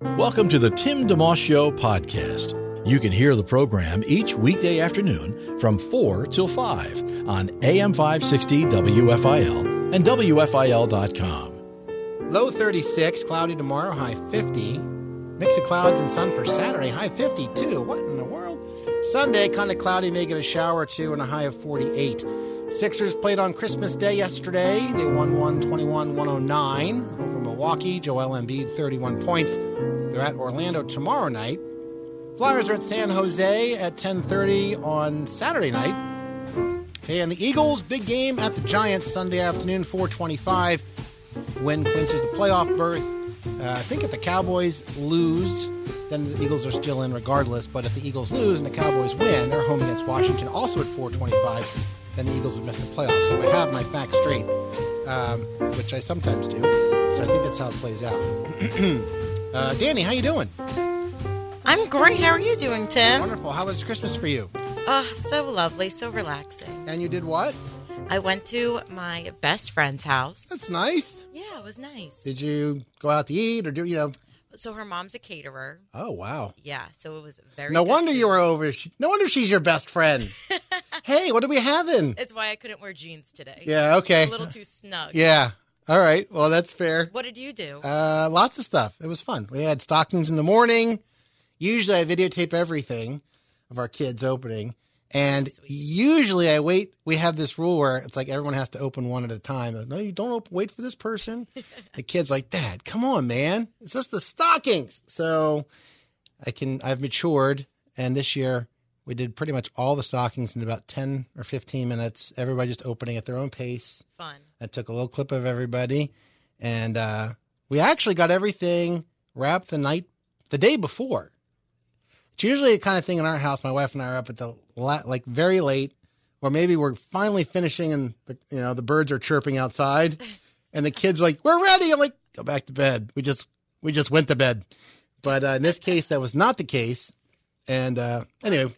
Welcome to the Tim DeMoss Show podcast. You can hear the program each weekday afternoon from 4 till 5 on AM 560 WFIL and WFIL.com. Low 36, cloudy tomorrow, high 50. Mix of clouds and sun for Saturday, high 52. What in the world? Sunday, kind of cloudy, may get a shower or two, and a high of 48. Sixers played on Christmas Day yesterday. They won 121 109 over Milwaukee. Joel Embiid, 31 points. They're at Orlando tomorrow night. Flyers are at San Jose at 10:30 on Saturday night. Hey, and the Eagles, big game at the Giants Sunday afternoon, 425. Win clinches the playoff berth. Uh, I think if the Cowboys lose, then the Eagles are still in regardless. But if the Eagles lose and the Cowboys win, they're home against Washington, also at 425. Then the Eagles have missed the playoffs. So if I have my facts straight, um, which I sometimes do, so I think that's how it plays out. uh, Danny, how you doing? I'm great. How are you doing, Tim? Wonderful. How was Christmas for you? Oh, so lovely, so relaxing. And you did what? I went to my best friend's house. That's nice. Yeah, it was nice. Did you go out to eat or do you know? So her mom's a caterer. Oh wow. Yeah, so it was very. No wonder food. you were over. she- No wonder she's your best friend. hey, what are we having? It's why I couldn't wear jeans today. Yeah. Okay. A little too snug. Yeah. All right. Well, that's fair. What did you do? Uh, lots of stuff. It was fun. We had stockings in the morning. Usually, I videotape everything of our kids opening, and Sweet. usually I wait. We have this rule where it's like everyone has to open one at a time. No, you don't open, wait for this person. the kid's like, Dad, come on, man. It's just the stockings. So I can. I've matured, and this year we did pretty much all the stockings in about ten or fifteen minutes. Everybody just opening at their own pace. Fun. I took a little clip of everybody, and uh, we actually got everything wrapped the night, the day before. It's usually the kind of thing in our house. My wife and I are up at the like very late, or maybe we're finally finishing, and the, you know the birds are chirping outside, and the kids are like, "We're ready." I'm like, "Go back to bed." We just we just went to bed, but uh, in this case, that was not the case. And uh, anyway,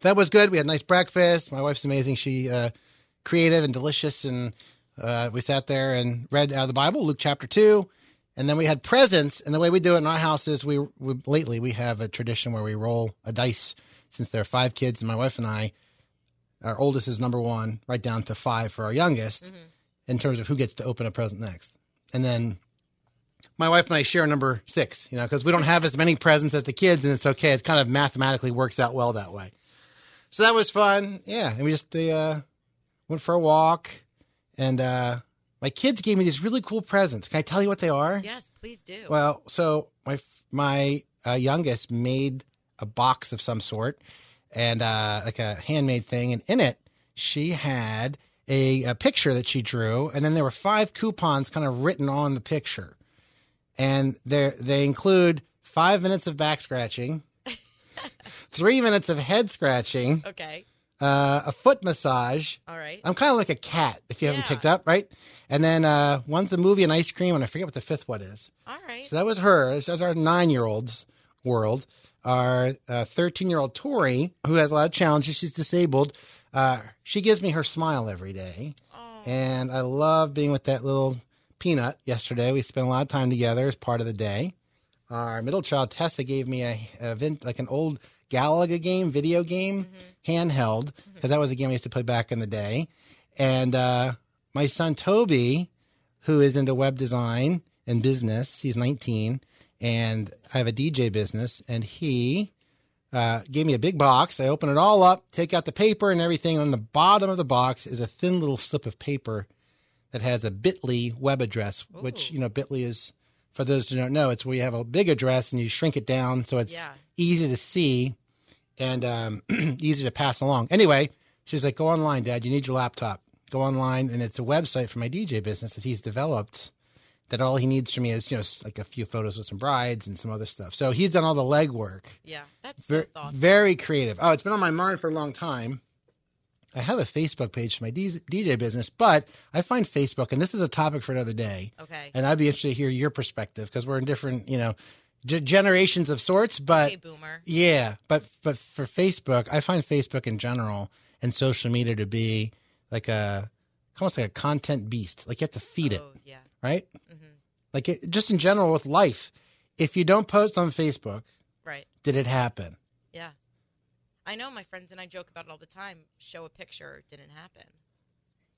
that was good. We had a nice breakfast. My wife's amazing. She uh, creative and delicious, and uh, we sat there and read out of the Bible, Luke chapter two, and then we had presents. And the way we do it in our house is we, we lately we have a tradition where we roll a dice. Since there are five kids, and my wife and I, our oldest is number one, right down to five for our youngest, in terms of who gets to open a present next, and then. My wife and I share number six, you know, because we don't have as many presents as the kids, and it's okay. It kind of mathematically works out well that way. So that was fun. Yeah, and we just uh, went for a walk, and uh, my kids gave me these really cool presents. Can I tell you what they are? Yes, please do. Well, so my my uh, youngest made a box of some sort, and uh, like a handmade thing, and in it she had a, a picture that she drew, and then there were five coupons kind of written on the picture, and they they include five minutes of back scratching, three minutes of head scratching, okay. uh, a foot massage. All right. I'm kind of like a cat, if you haven't picked up, right? And then uh, one's a movie and ice cream, and I forget what the fifth one is. All right. So that was her. That's our nine year old's world. Our 13 year old Tori, who has a lot of challenges, she's disabled. Uh, she gives me her smile every day. Oh, And I love being with that little peanut yesterday. We spent a lot of time together as part of the day. Our middle child, Tessa, gave me a, a vin- like an old Galaga game, video game, handheld, because that was a game I used to play back in the day. And uh, my son, Toby, who is into web design and business, he's 19, and I have a DJ business, and he uh, gave me a big box. I open it all up, take out the paper and everything. On the bottom of the box is a thin little slip of paper that has a Bitly web address, which you know Bitly is for those who don't know. It's where you have a big address and you shrink it down so it's Yeah. easy to see and um, easy to pass along. Anyway, she's like, "Go online, Dad. You need your laptop. Go online, and it's a website for my DJ business that he's developed." that all he needs from me is you know like a few photos with some brides and some other stuff. So he's done all the legwork. Yeah, that's so very creative. Oh, it's been on my mind for a long time. I have a Facebook page for my DJ business, but I find Facebook, and this is a topic for another day. Okay. And I'd be interested to hear your perspective because we're in different, you know, g- generations of sorts. But hey, boomer. yeah, but but for Facebook, I find Facebook in general and social media to be like a almost like a content beast. Like you have to feed it, Oh, yeah. right? hmm Like it, just in general with life. If you don't post on Facebook, Right. did it happen? I know my friends and I joke about it all the time. Show a picture, didn't happen.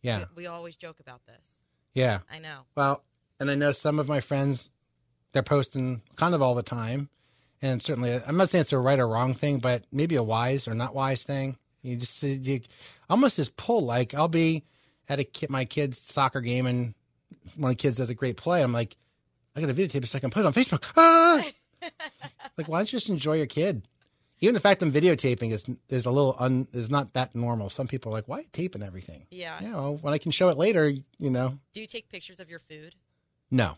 Yeah, We, we always joke about this. yeah. I know. Well, and I know some of my friends, they're posting kind of all the time. And certainly, I'm not saying it's a right or wrong thing, but maybe a wise or not wise thing. You just you, almost just pull. Like I'll be at a kid, my kid's soccer game, and one of the kids does a great play. I'm like, I got a videotape so I can put it on Facebook. Ah! like, why don't you just enjoy your kid? Even the fact I'm videotaping is is a little un is not that normal. Some people are like, why are you taping everything? Yeah. You know, when I can show it later, you know, Do you take pictures of your food? no,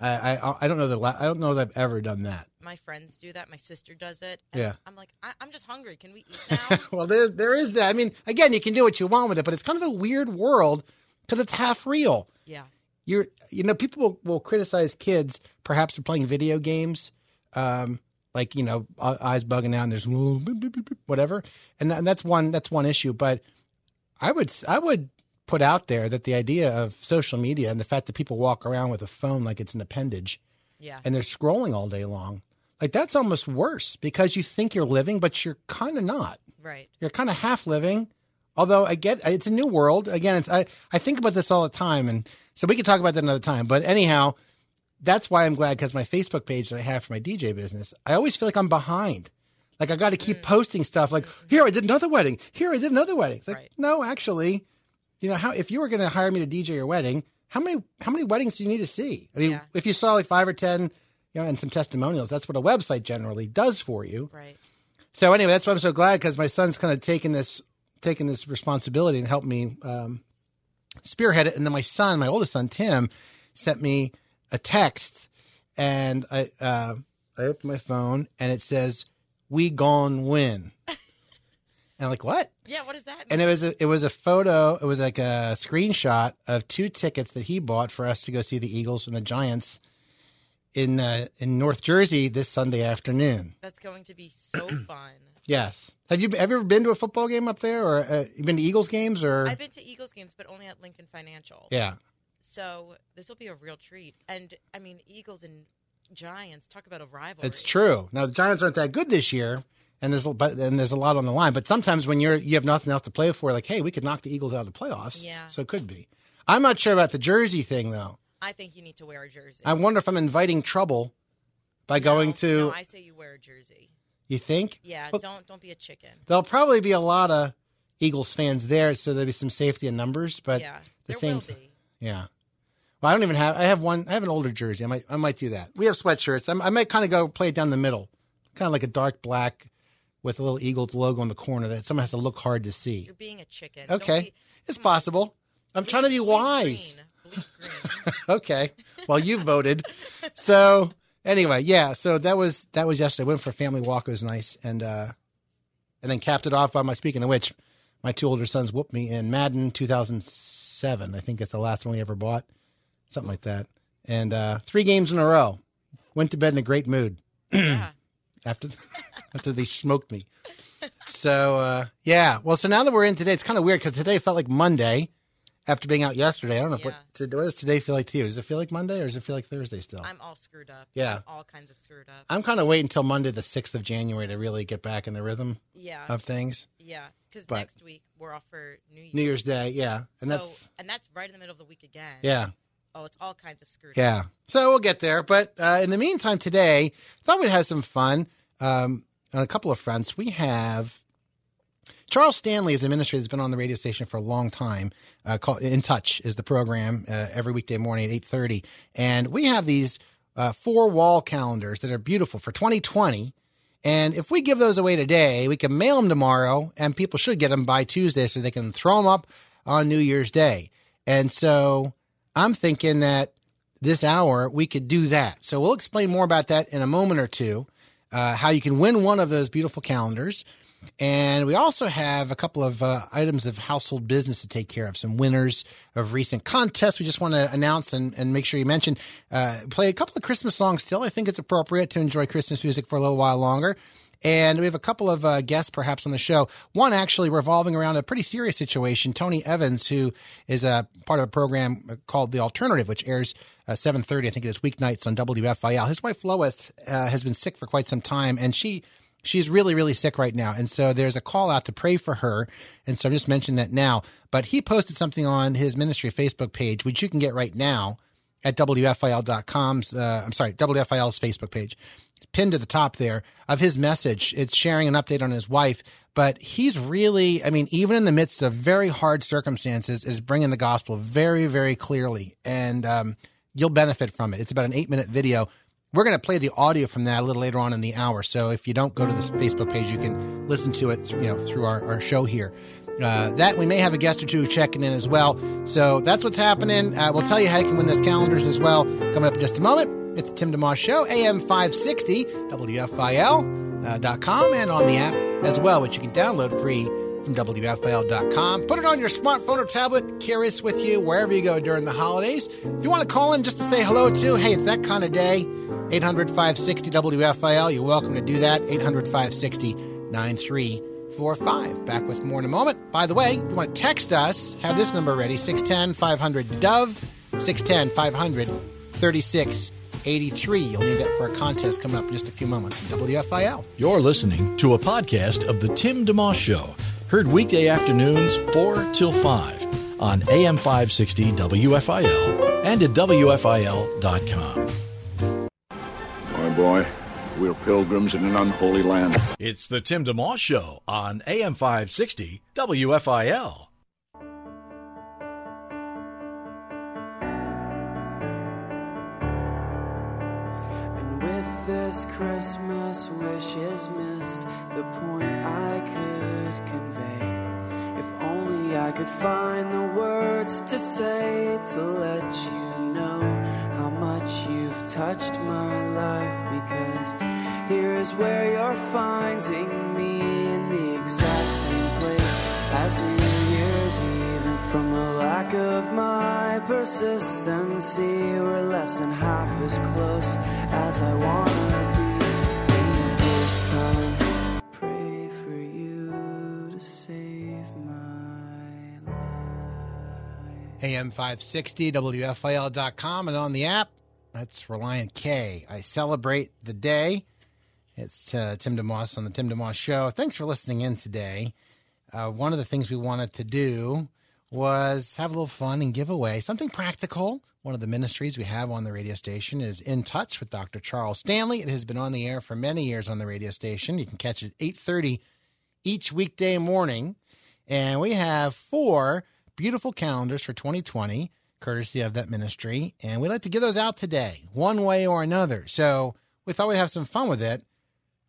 I I, I don't know that la- I don't know that I've ever done that. My friends do that. My sister does it. And Yeah. I'm like, I- I'm just hungry. Can we eat now? well, there there is that. I mean, again, you can do what you want with it, but it's kind of a weird world because it's half real. yeah. You're you know people will, will criticize kids perhaps for playing video games, um, like you know uh, eyes bugging out and there's whatever, and, that, and that's one that's one issue. But I would I would put out there that the idea of social media and the fact that people walk around with a phone like it's an appendage Yeah. and they're scrolling all day long. Like that's almost worse because you think you're living, but you're kind of not. Right. You're kind of half living. Although I get it's a new world. Again, it's, I I think about this all the time, and so we can talk about that another time. But anyhow, that's why I'm glad because my Facebook page that I have for my DJ business, I always feel like I'm behind. Like I got to keep posting stuff. Like here I did another wedding. Here I did another wedding. Like Right. no, actually, you know how if you were going to hire me to DJ your wedding, how many how many weddings do you need to see? I mean, Yeah. if you saw like five or ten, you know, and some testimonials, that's what a website generally does for you. Right. So anyway, that's why I'm so glad because my son's kind of taking this taking this responsibility and helped me um, spearhead it. And then my son, my oldest son Tim, sent me a text, and I uh, I opened my phone and it says, "We gon' win." and I'm like, "What?" Yeah. What does that mean? And it was a, it was a photo. It was like a screenshot of two tickets that he bought for us to go see the Eagles and the Giants in uh, in North Jersey this Sunday afternoon. That's going to be so fun. Yes. Have you have you ever been to a football game up there, or uh, you been to Eagles games, or I've been to Eagles games, but only at Lincoln Financial. yeah, So this will be a real treat. And I mean, Eagles and Giants talk about a rivalry. it's true. Now the Giants aren't that good this year, and there's a- but and there's a lot on the line. But sometimes when you're you have nothing else to play for, like hey, we could knock the Eagles out of the playoffs. Yeah. So it could be. I'm not sure about the jersey thing though. I think you need to wear a jersey. I wonder if I'm inviting trouble by going to. No, I say you wear a jersey. you think? Yeah. Well- don't don't be a chicken. There'll probably be a lot of Eagles fans there, so there'll be some safety in numbers. But yeah. the There same will be. Yeah. Well, I don't even have. I have one. I have an older jersey. I might. I might do that. We have sweatshirts. I'm, I might kind of go play it down the middle, kind of like a dark black with a little Eagles logo in the corner that someone has to look hard to see. You're being a chicken. Okay, be- it's possible. I'm trying to be wise. green. Green. okay. Well, you voted. So anyway, yeah. So that was that was yesterday. Went for a family walk. It was nice, and uh, and then capped it off by my. Speaking of which, my two older sons whooped me in Madden 2007. I think it's the last one we ever bought, something like that. And uh, three games in a row. Went to bed in a great mood yeah. after after they smoked me. So uh, yeah. Well, so now that we're in today, it's kind of weird because today felt like Monday. After being out yesterday, I don't know what, Yeah. to, what does today feel like to you. Does it feel like Monday or does it feel like Thursday still? I'm all screwed up. Yeah. I'm all kinds of screwed up. I'm kind of waiting until Monday, the 6th of January, to really get back in the rhythm yeah. of things. yeah. Because next week we're off for New Year's. New Year's Day, yeah. And so, that's, and that's right in the middle of the week again. yeah, Oh, it's all kinds of screwed up. yeah. So we'll get there. But uh, in the meantime, today, thought we'd have some fun. Um, on a couple of fronts. We have Charles Stanley is an administrator that's been on the radio station for a long time. Uh, called In Touch is the program uh, every weekday morning at eight thirty, and we have these uh, four wall calendars that are beautiful for 2020. And if we give those away today, we can mail them tomorrow, and people should get them by Tuesday so they can throw them up on New Year's Day. And so I'm thinking that this hour, we could do that. So we'll explain more about that in a moment or two, uh, how you can win one of those beautiful calendars. And we also have a couple of uh, items of household business to take care of, some winners of recent contests we just want to announce and, and make sure you mention. Uh, play a couple of Christmas songs still. I think it's appropriate to enjoy Christmas music for a little while longer. And we have a couple of uh, guests perhaps on the show. One actually revolving around a pretty serious situation. Tony Evans, who is a part of a program called The Alternative, which airs uh, 7.30, I think it is weeknights on WFIL. His wife Lois uh, has been sick for quite some time, and she she's really, really sick right now. And so there's a call out to pray for her. And so I'm just mentioning that now. But he posted something on his ministry Facebook page, which you can get right now at WFIL.com's, uh, I'm sorry, WFIL's Facebook page pinned to the top there of his message. It's sharing an update on his wife, but he's really, I mean, even in the midst of very hard circumstances, is bringing the gospel very, very clearly, and um, you'll benefit from it. It's about an eight minute video. We're going to play the audio from that a little later on in the hour. So if you don't go to the Facebook page, you can listen to it, you know, through our, our show here. Uh, that we may have a guest or two checking in as well. So that's what's happening. Uh, we'll tell you how you can win those calendars as well coming up in just a moment. It's Tim DeMoss Show, AM 560, WFIL.com, uh, and on the app as well, which you can download free from WFIL.com. Put it on your smartphone or tablet, carry us with you wherever you go during the holidays. If you want to call in just to say hello to, hey, it's that kind of day, 800 560 WFIL. You're welcome to do that, 800 560 9345. Back with more in a moment. By the way, if you want to text us, have this number ready 610 500 Dove, 610 500 36 83. You'll need that for a contest coming up in just a few moments on WFIL. You're listening to a podcast of The Tim DeMoss Show, heard weekday afternoons 4 till 5 on AM 560 WFIL and at WFIL.com. My boy, we're pilgrims in an unholy land. It's The Tim DeMoss Show on AM 560 WFIL. This Christmas wish is missed the point I could convey. If only I could find the words to say to let you know how much you've touched my life. Because here is where you're finding me lack of my persistency, we're less than half as close as I wanna be. The first time, pray for you to save my life. AM 560, WFIL.com, and on the app, that's Relient K. I celebrate the day. It's uh, Tim DeMoss on the Tim DeMoss Show. Thanks for listening in today. Uh, one of the things we wanted to do was have a little fun and give away something practical. One of the ministries we have on the radio station is In Touch with Dr. Charles Stanley. It has been on the air for many years on the radio station. You can catch it 8:30 each weekday morning. And we have four beautiful calendars for 2020 courtesy of that ministry, and we like to give those out today, one way or another. So we thought we'd have some fun with it.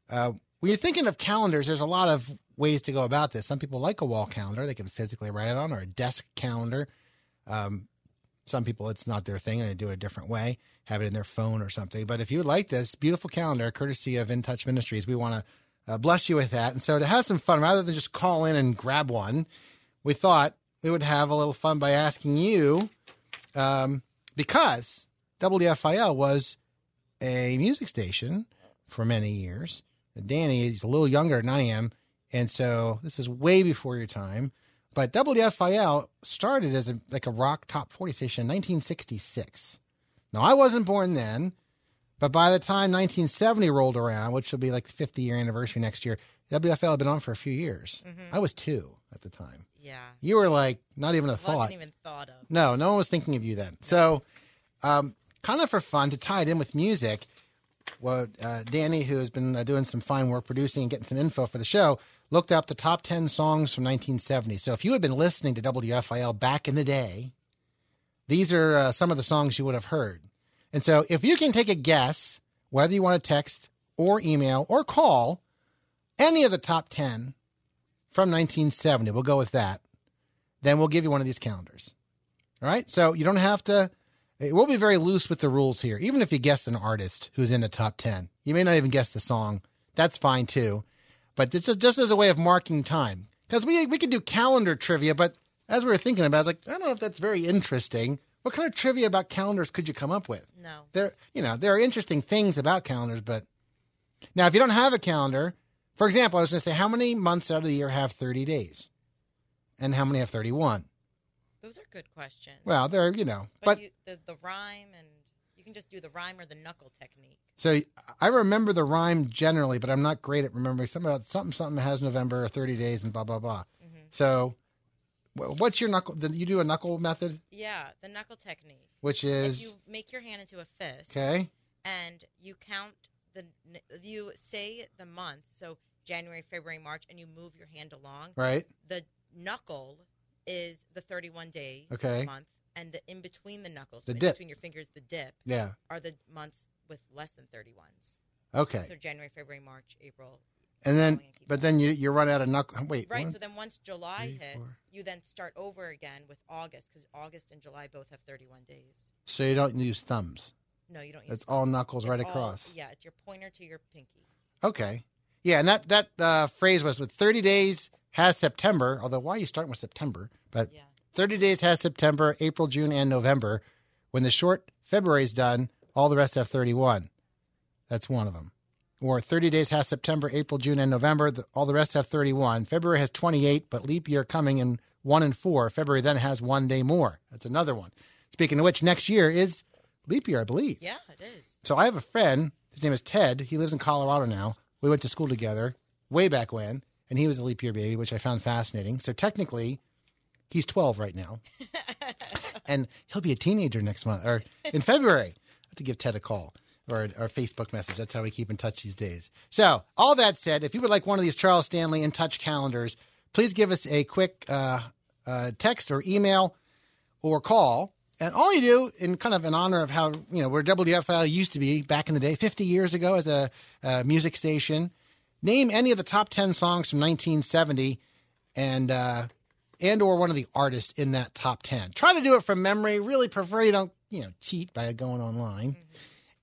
Uh, when you're thinking of calendars, there's a lot of ways to go about this. Some people like a wall calendar; they can physically write it on, or a desk calendar. Um, some people, it's not their thing, and they do it a different way, have it in their phone or something. But if you would like this beautiful calendar, courtesy of In Touch Ministries, we want to uh, bless you with that. And so, to have some fun, rather than just call in and grab one, we thought we would have a little fun by asking you, um, because WFIL was a music station for many years. Danny is a little younger than I am, and so this is way before your time. But WFIL started as a, like a rock top 40 station in 1966. Now, I wasn't born then, but by the time 1970 rolled around, which will be like the 50 year anniversary next year, WFIL had been on for a few years. Mhm. I was two at the time. Yeah. You were like not even a Wasn't thought. even thought of. No, no one was thinking of you then. So, um, kind of for fun to tie it in with music, well, uh, Danny, who has been uh, doing some fine work producing and getting some info for the show, looked up the top 10 songs from 1970. So if you had been listening to WFIL back in the day, these are uh, some of the songs you would have heard. And so if you can take a guess, whether you want to text or email or call any of the top 10 from 1970, we'll go with that, then we'll give you one of these calendars. All right. So you don't have to Eh, We'll be very loose with the rules here. Even if you guess an artist who's in the top 10, you may not even guess the song. That's fine too. But this is just as a way of marking time. Because we, we could do calendar trivia, but as we were thinking about it, I was like, I don't know if that's very interesting. What kind of trivia about calendars could you come up with? No. There, you know, there are interesting things about calendars, but now if you don't have a calendar, for example, I was going to say, how many months out of the year have 30 days? And how many have 31? Those are good questions. Well, they're, you know, but, but you, the the rhyme and can just do the rhyme or the knuckle technique. So I remember the rhyme generally, but I'm not great at remembering something about something something has November or 30 days and blah blah blah. Mm-hmm. So, what's your knuckle? You do a knuckle method, Yeah, the knuckle technique. which If is you make your hand into a fist, okay. and you count the you say the month, so January, February, March, and you move your hand along. Right. The knuckle is the 31 day Okay. month, and the in between the knuckles, The so dip. between your fingers, the dip, Yeah. are the months with less than 31s. Okay. So January, February, March, April. and then, going but then you you run out of knuckle. Wait. Right. one- So then once July three, hits, four. you then start over again with August because August and July both have 31 days. so you don't use thumbs. No, you don't use It's all knuckles It's right all- across. Yeah, it's your pointer to your pinky. Okay. Yeah, and that that uh, phrase was with 30 days has September. Although why are you starting with September? But Yeah. 30 days has September, April, June, and November. When the short February is done, all the rest have 31. That's one of them. Or 30 days has September, April, June, and November. The, all the rest have 31. February has 28, but leap year coming in 1 and 4. February then has one day more. That's another one. Speaking of which, next year is leap year, I believe. Yeah, it is. So I have a friend. His name is Ted. He lives in Colorado now. We went to school together way back when, and he was a leap year baby, which I found fascinating. So technically, he's 12 right now, and he'll be a teenager next month or in February. I have to give Ted a call or a Facebook message. That's how we keep in touch these days. So all that said, if you would like one of these Charles Stanley in touch calendars, please give us a quick uh, uh, text or email or call. And all you do, in kind of in honor of how you know where WFL used to be back in the day, 50 years ago, as a, uh music station, name any of the top 10 songs from 1970, and uh, and or one of the artists in that top 10. Try to do it from memory. Really prefer you don't you know cheat by going online. Mm-hmm.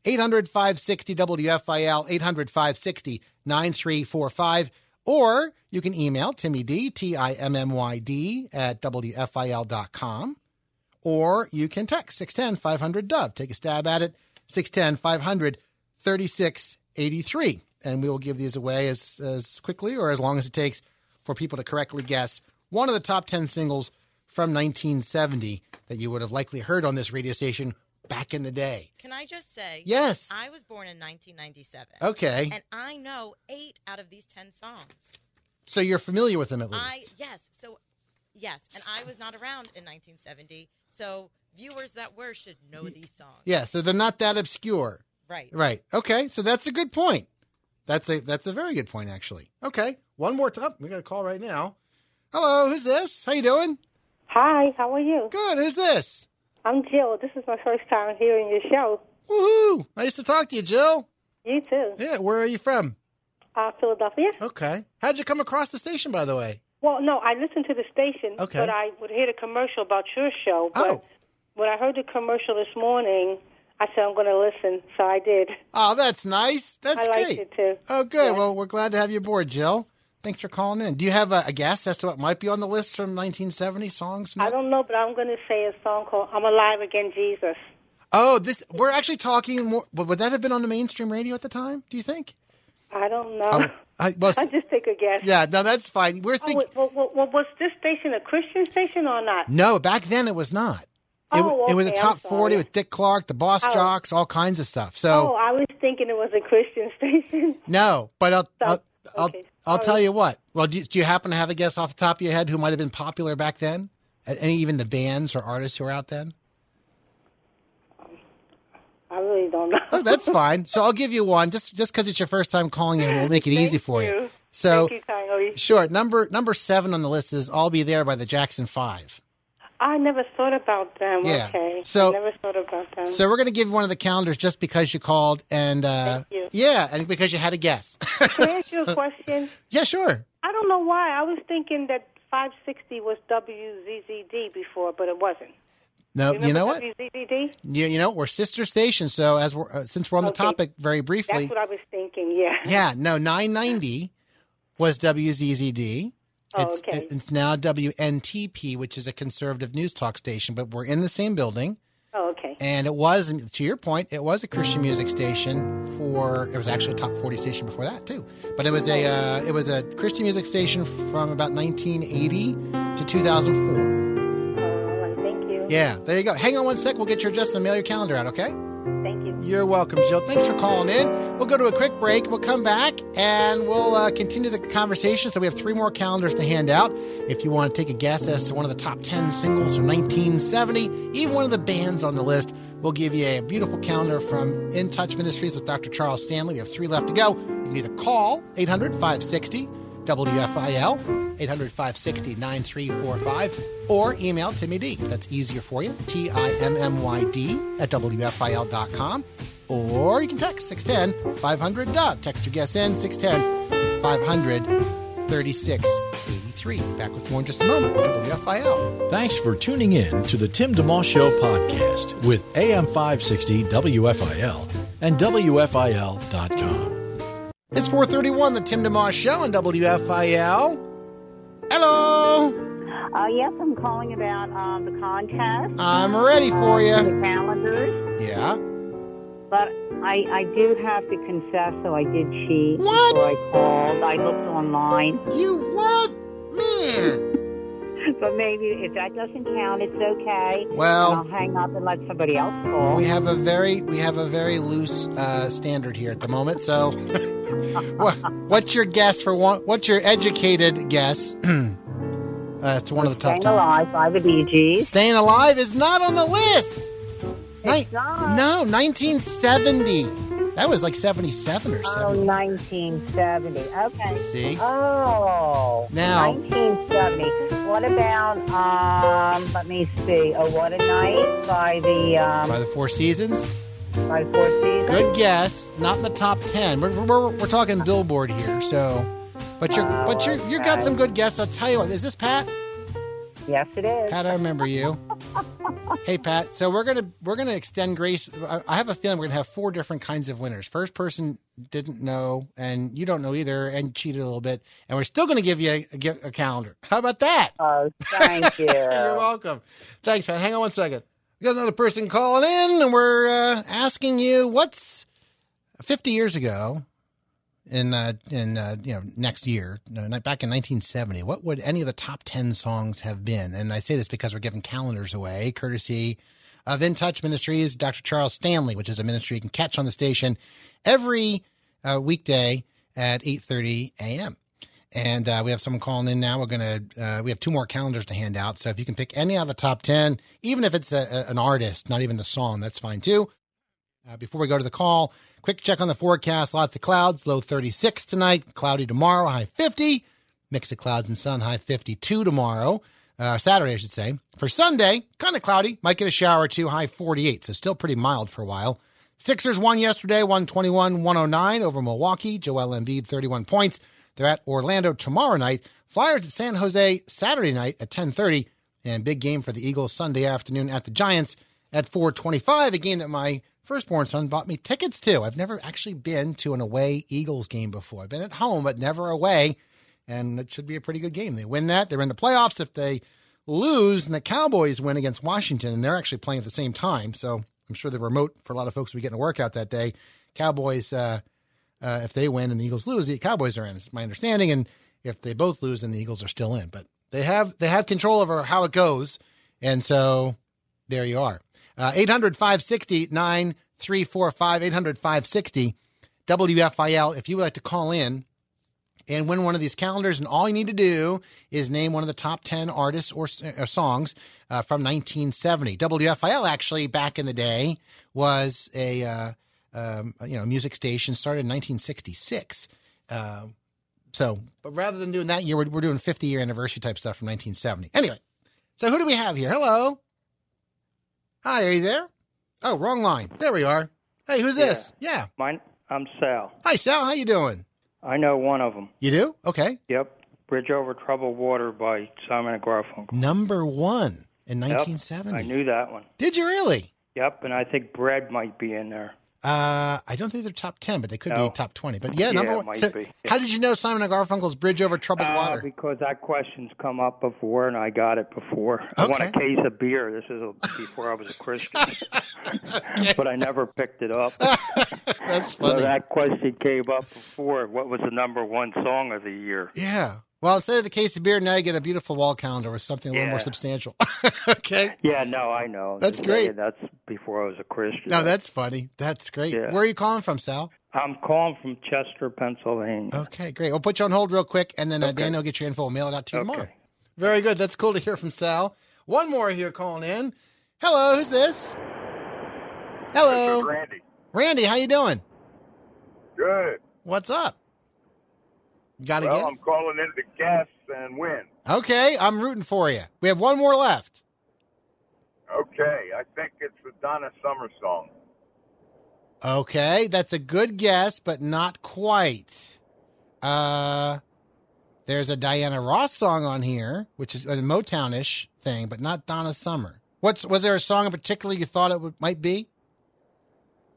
800 560 WFIL, 800 560 9345. Or you can email Timmy D, T I M M Y D, at WFIL.com. Or you can text 610 500 Dove. Take a stab at it. 610 500 3683. And we will give these away as, as quickly or as long as it takes for people to correctly guess one of the top 10 singles from 1970 that you would have likely heard on this radio station back in the day. Can I just say? Yes. I was born in 1997. Okay. And I know eight out of these 10 songs. So you're familiar with them at least. I yes. So yes, and I was not around in 1970. So viewers that were should know these songs. yeah, so they're not that obscure. Right. Right. Okay, so that's a good point. That's a that's a very good point actually. Okay. One more time. We got a call right now. Hello, who's this? How you doing? Hi, how are you? Good. Who's this? I'm Jill. This is my first time hearing your show. Woohoo! Nice to talk to you, Jill. You too. Yeah, where are you from? Uh, Philadelphia. Okay. How'd you come across the station, by the way? Well, no, I listen to the station, Okay. but I would hear the commercial about your show. But Oh. when I heard the commercial this morning, I said I'm going to listen, so I did. Oh, that's nice. That's I liked great. it too. Oh, good. Yeah. Well, we're glad to have you aboard, Jill. Thanks for calling in. Do you have a, a guess as to what might be on the list from 1970 songs? I don't know, but I'm going to say a song called "I'm Alive Again, Jesus." Oh, this we're actually talking more. Would that have been on the mainstream radio at the time? Do you think? I don't know. Oh, I, well, I just take a guess. yeah, no, that's fine. We're Oh, thinking. wait, well, well, was this station a Christian station or not? No, back then it was not. It, Oh, it was a top 40 with Dick Clark, the Boss Oh. Jocks, all kinds of stuff. So, Oh, I was thinking it was a Christian station. no, but I'll, I'll, I'll, okay. I'll Sorry. tell you what. Well, do you, do you happen to have a guess off the top of your head who might have been popular back then? Any, even the bands or artists who were out then? I really don't know. Oh, that's fine. So I'll give you one just just because it's your first time calling in. We'll make it easy for you. you. So Thank you sure, number number seven on the list is "I'll Be There" by the Jackson Five. I never thought about them. Yeah. Okay. So- I never thought about them. So we're going to give you one of the calendars just because you called and uh, Thank you. yeah, and because you had a guess. Can I ask you a question? yeah, sure. I don't know why. I was thinking that 560 was WZZD before, but it wasn't. No, you know what? WZZD? You, you know we're sister stations. So as we're uh, since we're on the topic very briefly, That's what I was thinking. Yeah. yeah, no, 990 was WZZD. Oh, It's, okay. it's now WNTP, which is a conservative news talk station, but we're in the same building. Oh, okay. And it was, to your point, it was a Christian music station for. It was actually a top forty station before that too. But it was a uh, it was a Christian music station from about 1980 to 2004. All right. Thank you. Yeah, there you go. Hang on one sec. We'll get your address and mail your calendar out. Okay. You're welcome, Jill. Thanks for calling in. We'll go to a quick break. We'll come back and we'll uh, continue the conversation. So we have three more calendars to hand out. If you want to take a guess as to one of the top 10 singles from 1970, even one of the bands on the list, we'll give you a beautiful calendar from In Touch Ministries with Dr. Charles Stanley. We have three left to go. You can either call 800 560 WFIL, 800 560 9345, or email Timmy D. That's easier for you, T I M M Y D at WFIL.com. Or you can text 610 500 Dove. Text your guess in 610 500 3683. Back with more in just a moment. WFIL. Thanks for tuning in to the Tim DeMoss Show podcast with AM 560 WFIL and WFIL.com. It's 431, the Tim DeMoss Show on WFIL. Hello. Uh, yes, I'm calling about um, the contest. I'm ready for you. The calendars. Yeah. But I, I do have to confess, so I did cheat. What? Before I called. I looked online. You what? Man. But maybe if that doesn't count, it's okay. Well- I'll hang up and let somebody else call. We have a very we have a very loose uh, standard here at the moment. So, what, what's your guess for one? What's your educated guess uh, to one of the top Staying ten? alive by the Bee Gees. Staying alive is not on the list. It's not. No, 1970. That was like 77 or Oh, 70. 1970. Okay. See? Oh. Now- 1970. What about, um, let me see, Oh, What a Night by the, um, By the Four Seasons. Good guess. Not in the top 10. We're, we're, we're talking Billboard here. So, but you're but you're you got some good guesses. I'll tell you what. Is this Pat? Yes, it is. Pat, I remember you. hey, Pat. So we're gonna we're gonna extend grace. I- I have a feeling we're gonna have four different kinds of winners. First person didn't know, and you don't know either, and cheated a little bit, and we're still gonna give you a, a, a calendar. How about that? Oh, thank you. You're welcome. Thanks, Pat. Hang on one second. We got another person calling in, and we're uh, asking you what's 50 years ago, in uh, in uh, you know next year, back in 1970. What would any of the top 10 songs have been? And I say this because we're giving calendars away, courtesy of In Touch Ministries, Dr. Charles Stanley, which is a ministry you can catch on the station every uh, weekday at 8:30 a.m. And uh, we have someone calling in now. We're gonna uh, we have two more calendars to hand out. So if you can pick any out of the top ten, even if it's a, a- an artist, not even the song, that's fine too. Uh, before we go to the call, quick check on the forecast. Lots of clouds, low 36 tonight, cloudy tomorrow, high 50. Mix of clouds and sun, high 52 tomorrow. Uh, Saturday, I should say. For Sunday, kind of cloudy. Might get a shower or two, high 48. So still pretty mild for a while. Sixers won yesterday, 121 109 over Milwaukee. Joel Embiid, 31 points. They're at Orlando tomorrow night. Flyers at San Jose Saturday night at 1030. And big game for the Eagles Sunday afternoon at the Giants at 425, a game that my firstborn son bought me tickets to. I've never actually been to an away Eagles game before. I've been at home, but never away. And it should be a pretty good game. They win that. They're in the playoffs. If they lose and the Cowboys win against Washington, and they're actually playing at the same time. So I'm sure the remote for a lot of folks be getting a workout that day. Cowboys, uh, uh, if they win and the Eagles lose, the Cowboys are in. It's my understanding. And if they both lose, then the Eagles are still in. But they have they have control over how it goes. And so there you are. Uh, 800 560 9345, 800 560 WFIL. If you would like to call in and win one of these calendars, and all you need to do is name one of the top 10 artists or, or songs uh, from 1970. WFIL actually, back in the day, was a uh, um, you know music station started in 1966. Uh, so, but rather than doing that year, we're, we're doing 50 year anniversary type stuff from 1970. Anyway, so who do we have here? Hello. Hi, are you there? Oh, wrong line. There we are. Hey, who's this? Yeah. Mine, I'm Sal. Hi, Sal. How you doing? I know one of them. You do? Okay. Yep. Bridge Over Troubled Water by Simon and Garfunkel. Number one. in Yep, 1970. I knew that one. Did you really? Yep, and I think bread might be in there. Uh, I don't think they're top 10, but they could No. be top 20. But yeah, Yeah, number it one. so. How did you know Simon and Garfunkel's Bridge Over Troubled Uh, Water? because that question's come up before, and I got it before. I want a case of beer. This is a, before I was a Christian, but I never picked it up. That's So that question came up before. What was the number one song of the year? Yeah. Well, instead of the case of beer, now you get a beautiful wall calendar with something a little more substantial. okay. Yeah, no, I know. That's great. saying That's before I was a Christian. No, that's funny. That's great. Yeah. Where are you calling from, Sal? I'm calling from Chester, Pennsylvania. Okay, great. We'll put you on hold real quick, and then uh, Daniel will get your info. We'll mail it out to you tomorrow. Very good. That's cool to hear from Sal. One more here calling in. Hello, who's this? Hello, Randy. Randy. How you doing? Good. What's up? Got to well. I'm calling in to guess and win. Okay, I'm rooting for you. We have one more left. Okay, I think it's the Donna Summer song. Okay, that's a good guess, but not quite. Uh, there's a Diana Ross song on here, which is a Motownish thing, but not Donna Summer. What's was there a song in particular you thought it would, might be?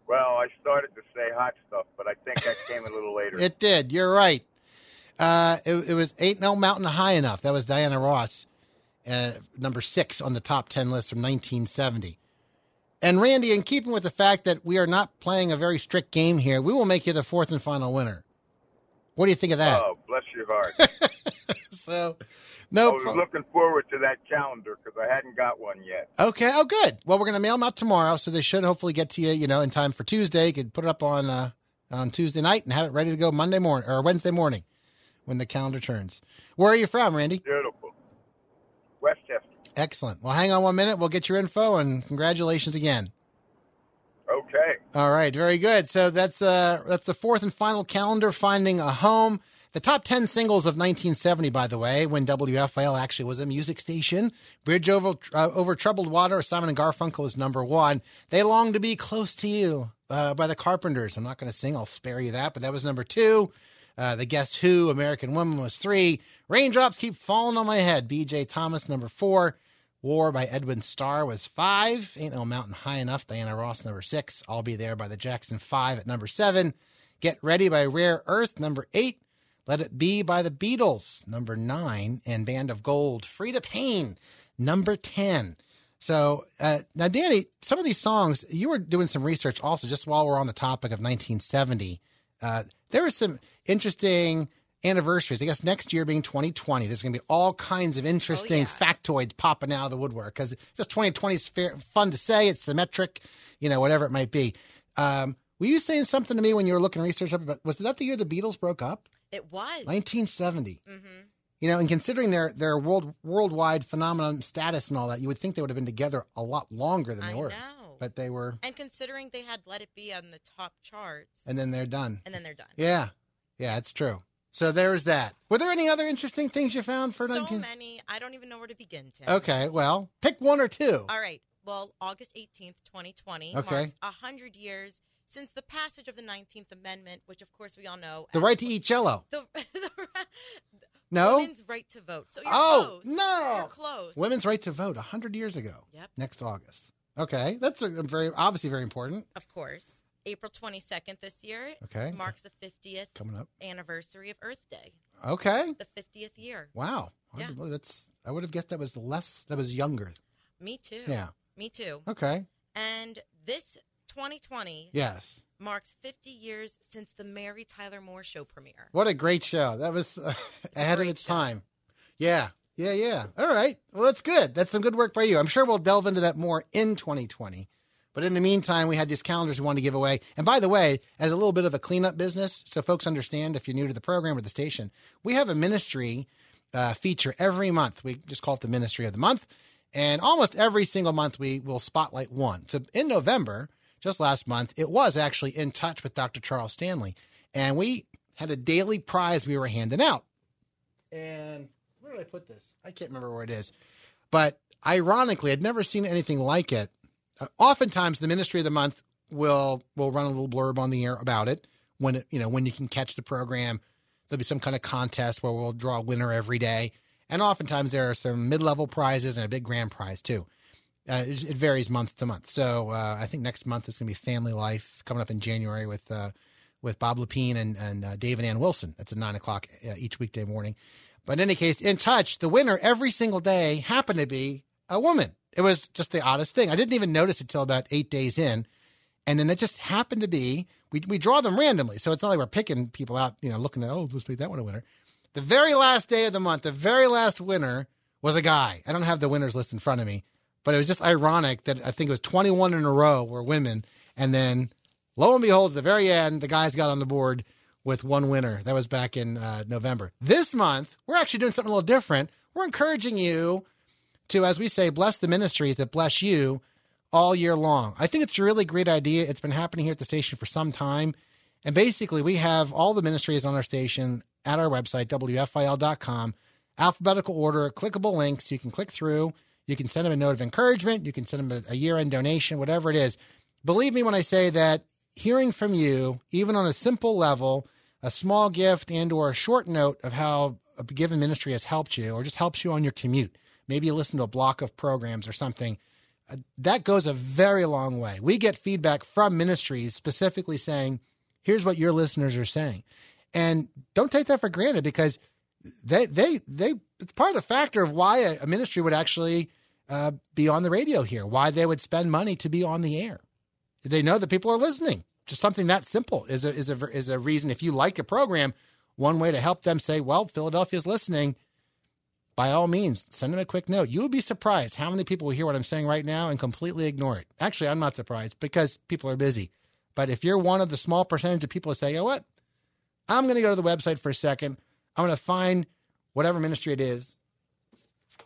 Well, I started to say hot stuff, but I think that came a little later. It did. You're right. Uh, it, it was Ain't No Mountain High Enough. That was Diana Ross, uh, number six on the top 10 list from 1970. And Randy, in keeping with the fact that we are not playing a very strict game here, we will make you the fourth and final winner. What do you think of that? Oh, bless your heart. so, no I was pro- looking forward to that calendar because I hadn't got one yet. Okay. Oh, good. Well, we're going to mail them out tomorrow, so they should hopefully get to you, you know, in time for Tuesday. You could put it up on uh, on Tuesday night and have it ready to go Monday morning or Wednesday morning when the calendar turns. Where are you from, Randy? Beautiful. Westchester. Excellent. Well, hang on one minute. We'll get your info and congratulations again. Okay. All right, very good. So that's uh that's the fourth and final calendar finding a home. The top 10 singles of 1970, by the way, when WFL actually was a music station. Bridge Over, uh, over Troubled Water, Simon and Garfunkel was number one. They Long to Be Close to You uh, by the Carpenters. I'm not going to sing, I'll spare you that, but that was number two. Uh, the Guess Who, American Woman was three. Raindrops Keep Falling on My Head, BJ Thomas, number four. War by Edwin Starr was five. Ain't No Mountain High Enough, Diana Ross, number six. I'll Be There by the Jackson Five at number seven. Get Ready by Rare Earth, number eight. Let It Be by the Beatles, number nine. And Band of Gold, Freda Payne, number 10. So uh, now, Danny, some of these songs, you were doing some research also just while we're on the topic of 1970. Uh, there were some interesting anniversaries. I guess next year being 2020, there's going to be all kinds of interesting factoids popping out of the woodwork because just 2020 is fair, fun to say. It's symmetric, you know, whatever it might be. Um, were you saying something to me when you were looking research up about? Was that the year the Beatles broke up? It was. 1970. hmm You know, and considering their their world worldwide phenomenon status and all that, you would think they would have been together a lot longer than they I were. know. But they were, And considering they had Let It Be on the top charts, and then they're done. and then they're done. Yeah, yeah, it's true. So there's that. Were there any other interesting things you found for so 19? many. I don't even know where to begin, Tim. Okay, well, pick one or two. All right. Well, August 18th, 2020 Okay. marks 100 years since the passage of the 19th Amendment, which, of course, we all know. The right to eat jello. The, the No? Women's right to vote. So you're Oh, close. no. You're close. Women's right to vote 100 years ago. Yep. Next August. Okay, that's a, very obviously very important. Of course. April 22nd this year Okay. marks the 50th Coming up. anniversary of Earth Day. Okay. The 50th year. Wow. Yeah. That's I would have guessed that was less that was younger. Me too. Yeah. Me too. Okay. And this 2020 Yes. marks 50 years since the Mary Tyler Moore show premiere. What a great show. That was uh, ahead of its time. Yeah. Yeah, yeah. All right. Well, that's good. That's some good work by you. I'm sure we'll delve into that more in 2020. But in the meantime, we had these calendars we wanted to give away. And by the way, as a little bit of a cleanup business, so folks understand if you're new to the program or the station, we have a ministry uh, feature every month. We just call it the Ministry of the Month. And almost every single month, we will spotlight one. So in November, just last month, it was actually in touch with Dr. Charles Stanley. And we had a daily prize we were handing out. And where did I put this? I can't remember where it is. But ironically, I'd never seen anything like it. Uh, oftentimes, the Ministry of the Month will will run a little blurb on the air about it when it, you know when you can catch the program. There'll be some kind of contest where we'll draw a winner every day, And oftentimes there are some mid level prizes and a big grand prize too. Uh, it, varies month to month. So uh, I think next month is going to be Family Life coming up in January with uh, with Bob Lepine and, and uh, Dave and Ann Wilson. That's at nine o'clock each weekday morning. But in any case, in touch, the winner every single day happened to be a woman. It was just the oddest thing. I didn't even notice it till about eight days in. And then it just happened to be, we, we draw them randomly. So it's not like we're picking people out, you know, looking at, oh, let's make that one a winner. The very last day of the month, the very last winner was a guy. I don't have the winners list in front of me, but it was just ironic that I think it was 21 in a row were women. And then lo and behold, at the very end, the guys got on the board with one winner. That was back in uh, November. This month, we're actually doing something a little different. We're encouraging you to, as we say, bless the ministries that bless you all year long. I think it's a really great idea. It's been happening here at the station for some time. And basically, we have all the ministries on our station at our website, WFIL.com, alphabetical order, clickable links. You can click through. You can send them a note of encouragement. You can send them a, a year end donation, whatever it is. Believe me when I say that hearing from you, even on a simple level, a small gift and or a short note of how a given ministry has helped you or just helps you on your commute. Maybe you listen to a block of programs or something. Uh, that goes a very long way. We get feedback from ministries specifically saying, here's what your listeners are saying. And don't take that for granted because they they they it's part of the factor of why a, ministry would actually uh, be on the radio here, why they would spend money to be on the air. They know that people are listening. Just something that simple is a is a is a reason. If you like a program, one way to help them say, "Well, Philadelphia's listening." By all means, send them a quick note. You'll be surprised how many people will hear what I'm saying right now and completely ignore it. Actually, I'm not surprised because people are busy. But if you're one of the small percentage of people who say, "You know what? I'm going to go to the website for a second. I'm going to find whatever ministry it is.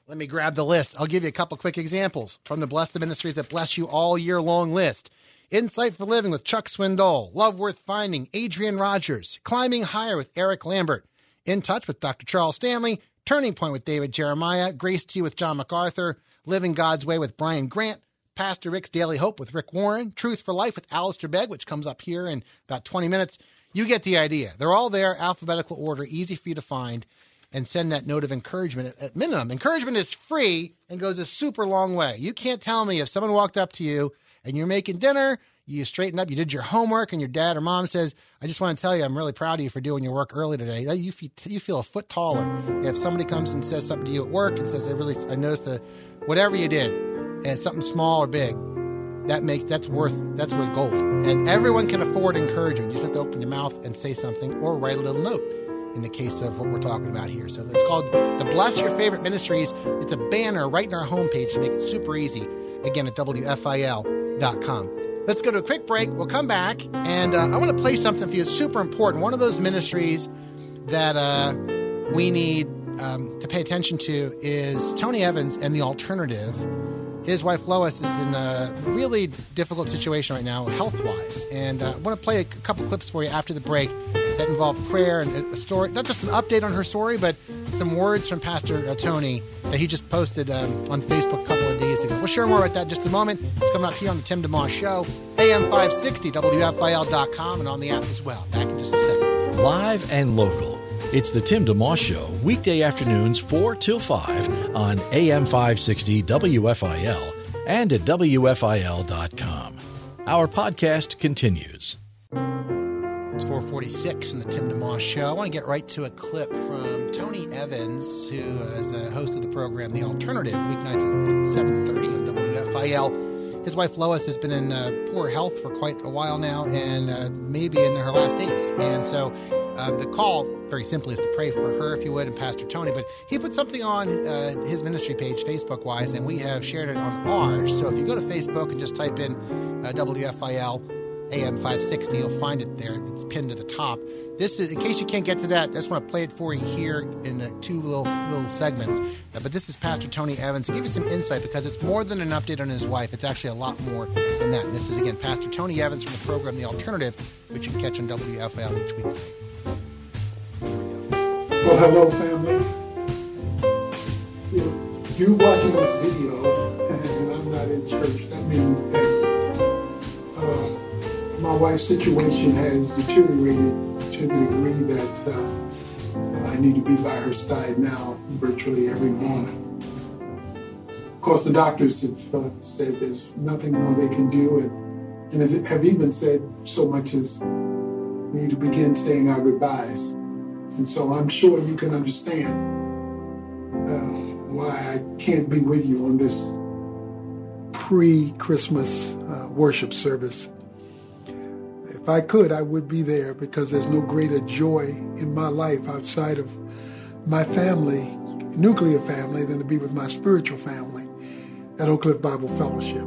Let me grab the list. I'll give you a couple quick examples from the Bless the Ministries that bless you all year long list. Insight for Living with Chuck Swindoll, Love Worth Finding, Adrian Rogers, Climbing Higher with Eric Lambert, In Touch with Dr. Charles Stanley, Turning Point with David Jeremiah, Grace to You with John MacArthur, Living God's Way with Brian Grant, Pastor Rick's Daily Hope with Rick Warren, Truth for Life with Alistair Begg, which comes up here in about 20 minutes. You get the idea. They're all there, alphabetical order, easy for you to find, and send that note of encouragement at minimum. Encouragement is free and goes a super long way. You can't tell me if someone walked up to you and you're making dinner, you straighten up, you did your homework, and your dad or mom says, I just want to tell you, I'm really proud of you for doing your work early today. You feel, you feel a foot taller. If somebody comes and says something to you at work and says, I really, I noticed the, whatever you did, and it's something small or big, that makes that's worth that's worth gold. And everyone can afford encouragement. You just have to open your mouth and say something or write a little note. In the case of what we're talking about here, so it's called the Bless Your Favorite Ministries. It's a banner right in our homepage to make it super easy. Again at Let's go to a quick break. We'll come back, and uh, I want to play something for you. It's super important. One of those ministries that uh, we need um, to pay attention to is Tony Evans and the Alternative. His wife Lois is in a really difficult situation right now, health wise. And uh, I want to play a couple clips for you after the break that involved prayer and a story, not just an update on her story, but some words from Pastor uh, Tony that he just posted um, on Facebook a couple of days ago. We'll share more about that in just a moment. It's coming up here on the Tim DeMoss Show, AM 560, WFIL.com, and on the app as well. Back in just a second. Live and local. It's the Tim DeMoss Show, weekday afternoons 4 till 5 on AM 560 WFIL and at WFIL.com. Our podcast continues. It's 446 in the Tim DeMoss Show. I want to get right to a clip from Tony Evans, who is the host of the program The Alternative, weeknights at 7.30 on WFIL. His wife Lois has been in uh, poor health for quite a while now and uh, maybe in her last days. And so uh, the call, very simply, is to pray for her, if you would, and Pastor Tony. But he put something on uh, his ministry page, Facebook wise, and we have shared it on ours. So if you go to Facebook and just type in uh, WFIL AM 560, you'll find it there. It's pinned to the top. This is, in case you can't get to that, I just want to play it for you here in uh, two little little segments. Uh, but this is Pastor Tony Evans to give you some insight because it's more than an update on his wife. It's actually a lot more than that. And this is again Pastor Tony Evans from the program The Alternative, which you can catch on WFL each week. Well, hello, family. You watching this video and I'm not in church, that means that my wife's situation has deteriorated to the degree that uh, I need to be by her side now virtually every morning. Of course, the doctors have uh, said there's nothing more they can do and, and have even said so much as we need to begin saying our goodbyes. And so I'm sure you can understand uh, why I can't be with you on this pre-Christmas uh, worship service. If I could, I would be there because there's no greater joy in my life outside of my family, nuclear family, than to be with my spiritual family at Oak Cliff Bible Fellowship.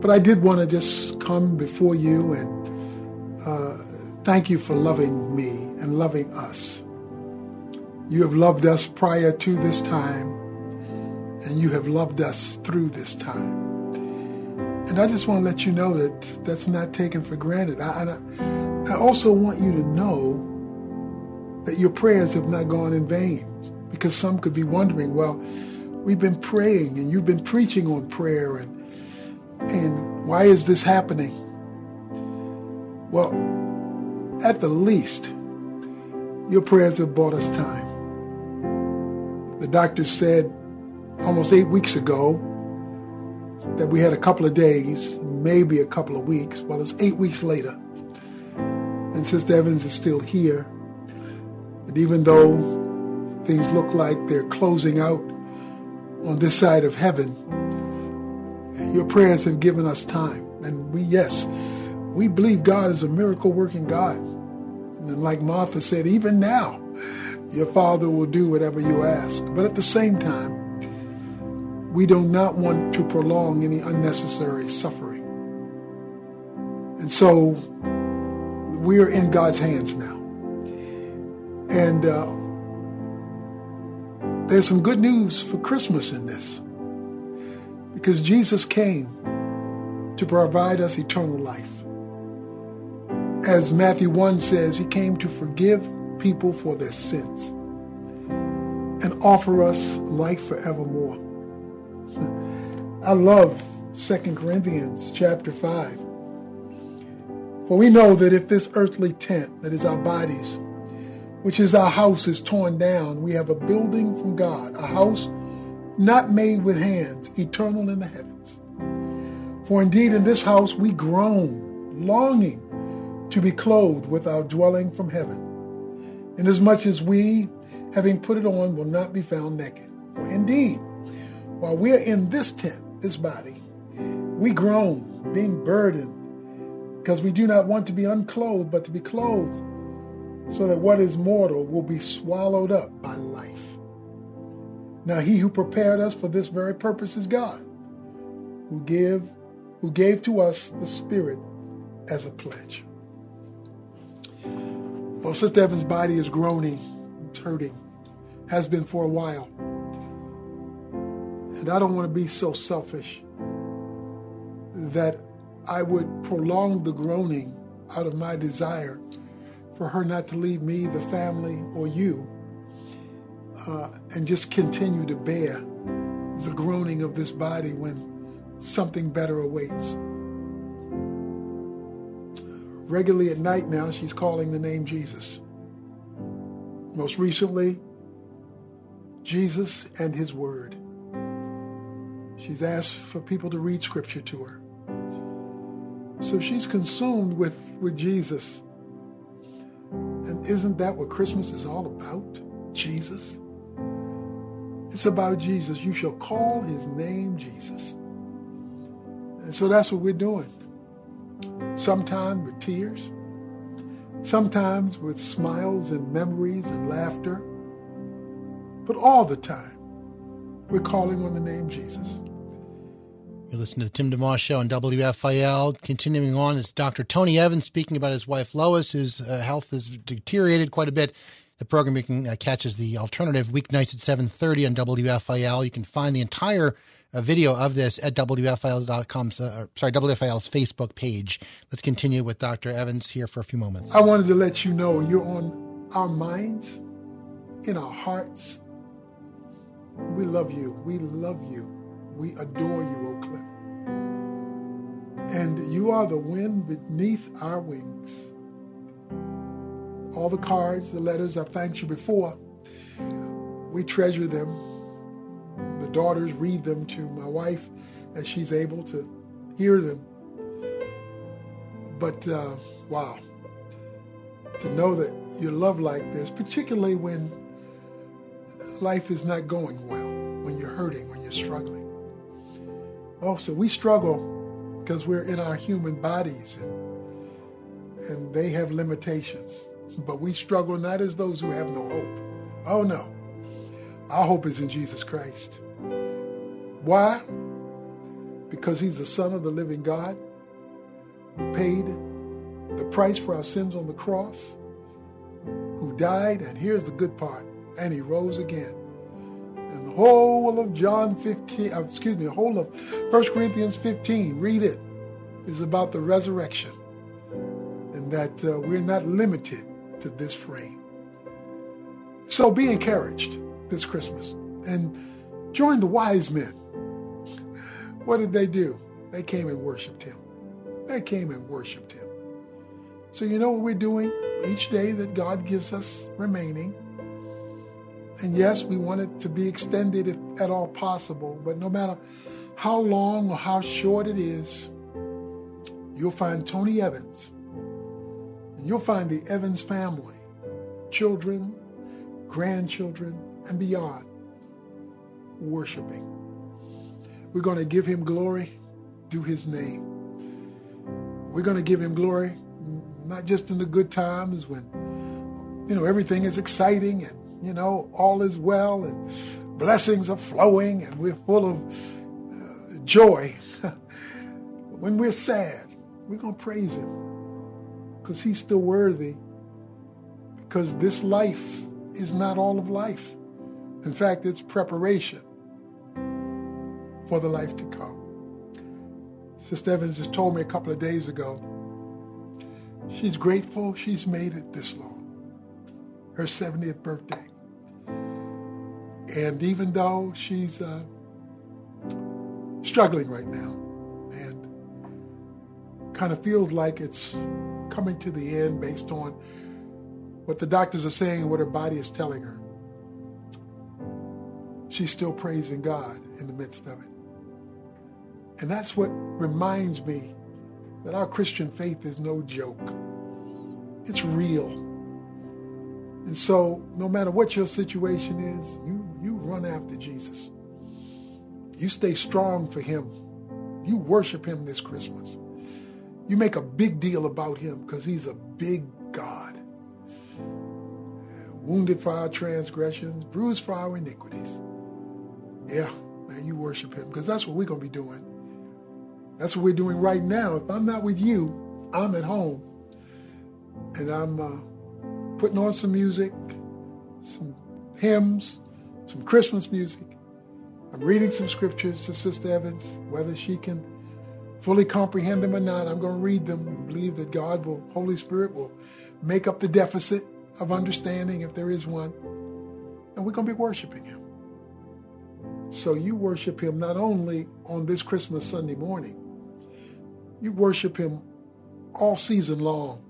But I did want to just come before you and uh, thank you for loving me and loving us. You have loved us prior to this time, and you have loved us through this time. And I just want to let you know that that's not taken for granted. I, I, I also want you to know that your prayers have not gone in vain because some could be wondering, well, we've been praying and you've been preaching on prayer and and why is this happening? Well, at the least, your prayers have bought us time. The doctor said almost eight weeks ago that we had a couple of days, maybe a couple of weeks. Well, it's eight weeks later. And Sister Evans is still here. And even though things look like they're closing out on this side of heaven, your prayers have given us time. And we, yes, we believe God is a miracle working God. And like Martha said, even now, your Father will do whatever you ask. But at the same time, we do not want to prolong any unnecessary suffering. And so we are in God's hands now. And uh, there's some good news for Christmas in this. Because Jesus came to provide us eternal life. As Matthew 1 says, he came to forgive people for their sins and offer us life forevermore. I love 2 Corinthians chapter 5. For we know that if this earthly tent, that is our bodies, which is our house, is torn down, we have a building from God, a house not made with hands, eternal in the heavens. For indeed in this house we groan, longing to be clothed with our dwelling from heaven, inasmuch as we, having put it on, will not be found naked. For indeed, while we are in this tent, this body, we groan, being burdened, because we do not want to be unclothed, but to be clothed, so that what is mortal will be swallowed up by life. Now he who prepared us for this very purpose is God, who give who gave to us the Spirit as a pledge. Well, Sister Evans' body is groaning, it's hurting, has been for a while. And I don't want to be so selfish that I would prolong the groaning out of my desire for her not to leave me, the family, or you uh, and just continue to bear the groaning of this body when something better awaits. Regularly at night now, she's calling the name Jesus. Most recently, Jesus and His Word. She's asked for people to read Scripture to her. So she's consumed with, with Jesus. And isn't that what Christmas is all about? Jesus? It's about Jesus. You shall call his name Jesus. And so that's what we're doing. Sometimes with tears, sometimes with smiles and memories and laughter, but all the time, we're calling on the name Jesus. You're listening to the Tim DeMoss Show on WFIL. Continuing on is Dr. Tony Evans speaking about his wife Lois, whose uh, health has deteriorated quite a bit. The program you can uh, catch is the alternative weeknights at 7.30 on WFIL. You can find the entire uh, video of this at WFIL.com, uh, sorry, WFIL's Facebook page. Let's continue with Dr. Evans here for a few moments. I wanted to let you know you're on our minds, in our hearts. We love you. We love you. We adore you, Oak Cliff. And you are the wind beneath our wings. all the cards, the letters. I've thanked you before. We treasure them. The daughters read them to my wife as she's able to hear them. But uh, wow, to know that you're loved like this, particularly when life is not going well, when you're hurting, when you're struggling. Oh, so we struggle because we're in our human bodies and, and they have limitations. But we struggle not as those who have no hope. Oh, no. Our hope is in Jesus Christ. Why? Because he's the Son of the living God who paid the price for our sins on the cross, who died, and here's the good part, and he rose again. And the whole of John 15, uh, excuse me, the whole of 1 Corinthians 15, read it, is about the resurrection and that uh, we're not limited to this frame. So be encouraged this Christmas and join the wise men. What did they do? They came and worshiped him. They came and worshiped him. So you know what we're doing each day that God gives us remaining? And yes, we want it to be extended if at all possible, but no matter how long or how short it is, you'll find Tony Evans. And you'll find the Evans family, children, grandchildren, and beyond, worshiping. We're going to give him glory through his name. We're going to give him glory not just in the good times when you know everything is exciting and you know all is well and blessings are flowing and we're full of uh, joy. when we're sad, we're going to praise him because he's still worthy. Because this life is not all of life. In fact, it's preparation for the life to come. Sister Evans just told me a couple of days ago she's grateful she's made it this long, her 70th birthday. And even though she's uh, struggling right now and kind of feels like it's coming to the end based on what the doctors are saying and what her body is telling her, she's still praising God in the midst of it. And that's what reminds me that our Christian faith is no joke. It's real. And so, no matter what your situation is, you, run after Jesus. You stay strong for Him. You worship Him this Christmas. You make a big deal about Him because He's a big God. Wounded for our transgressions, bruised for our iniquities. Yeah, man, you worship Him because that's what we're going to be doing. That's what we're doing right now. If I'm not with you, I'm at home and I'm uh, putting on some music, some hymns, some Christmas music. I'm reading some scriptures to Sister Evans, whether she can fully comprehend them or not. I'm going to read them and believe that God will, Holy Spirit will make up the deficit of understanding if there is one. And we're going to be worshiping Him. So you worship Him not only on this Christmas Sunday morning, you worship Him all season long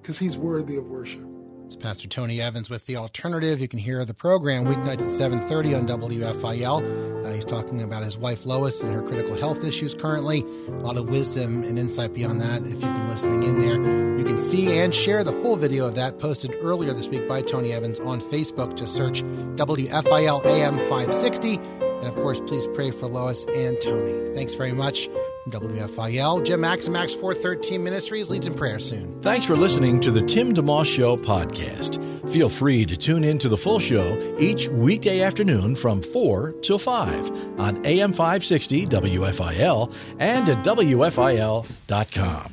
because He's worthy of worship. It's Pastor Tony Evans with The Alternative. You can hear the program weeknights at 7.30 on WFIL. Uh, he's talking about his wife Lois and her critical health issues currently. A lot of wisdom and insight beyond that if you've been listening in there. You can see and share the full video of that posted earlier this week by Tony Evans on Facebook. Just search WFIL AM 560. And of course, please pray for Lois and Tony. Thanks very much. WFIL, Jim Max and Max 413 Ministries leads in prayer soon. Thanks for listening to the Tim DeMoss Show podcast. Feel free to tune in to the full show each weekday afternoon from 4 till 5 on AM 560 WFIL and at WFIL.com.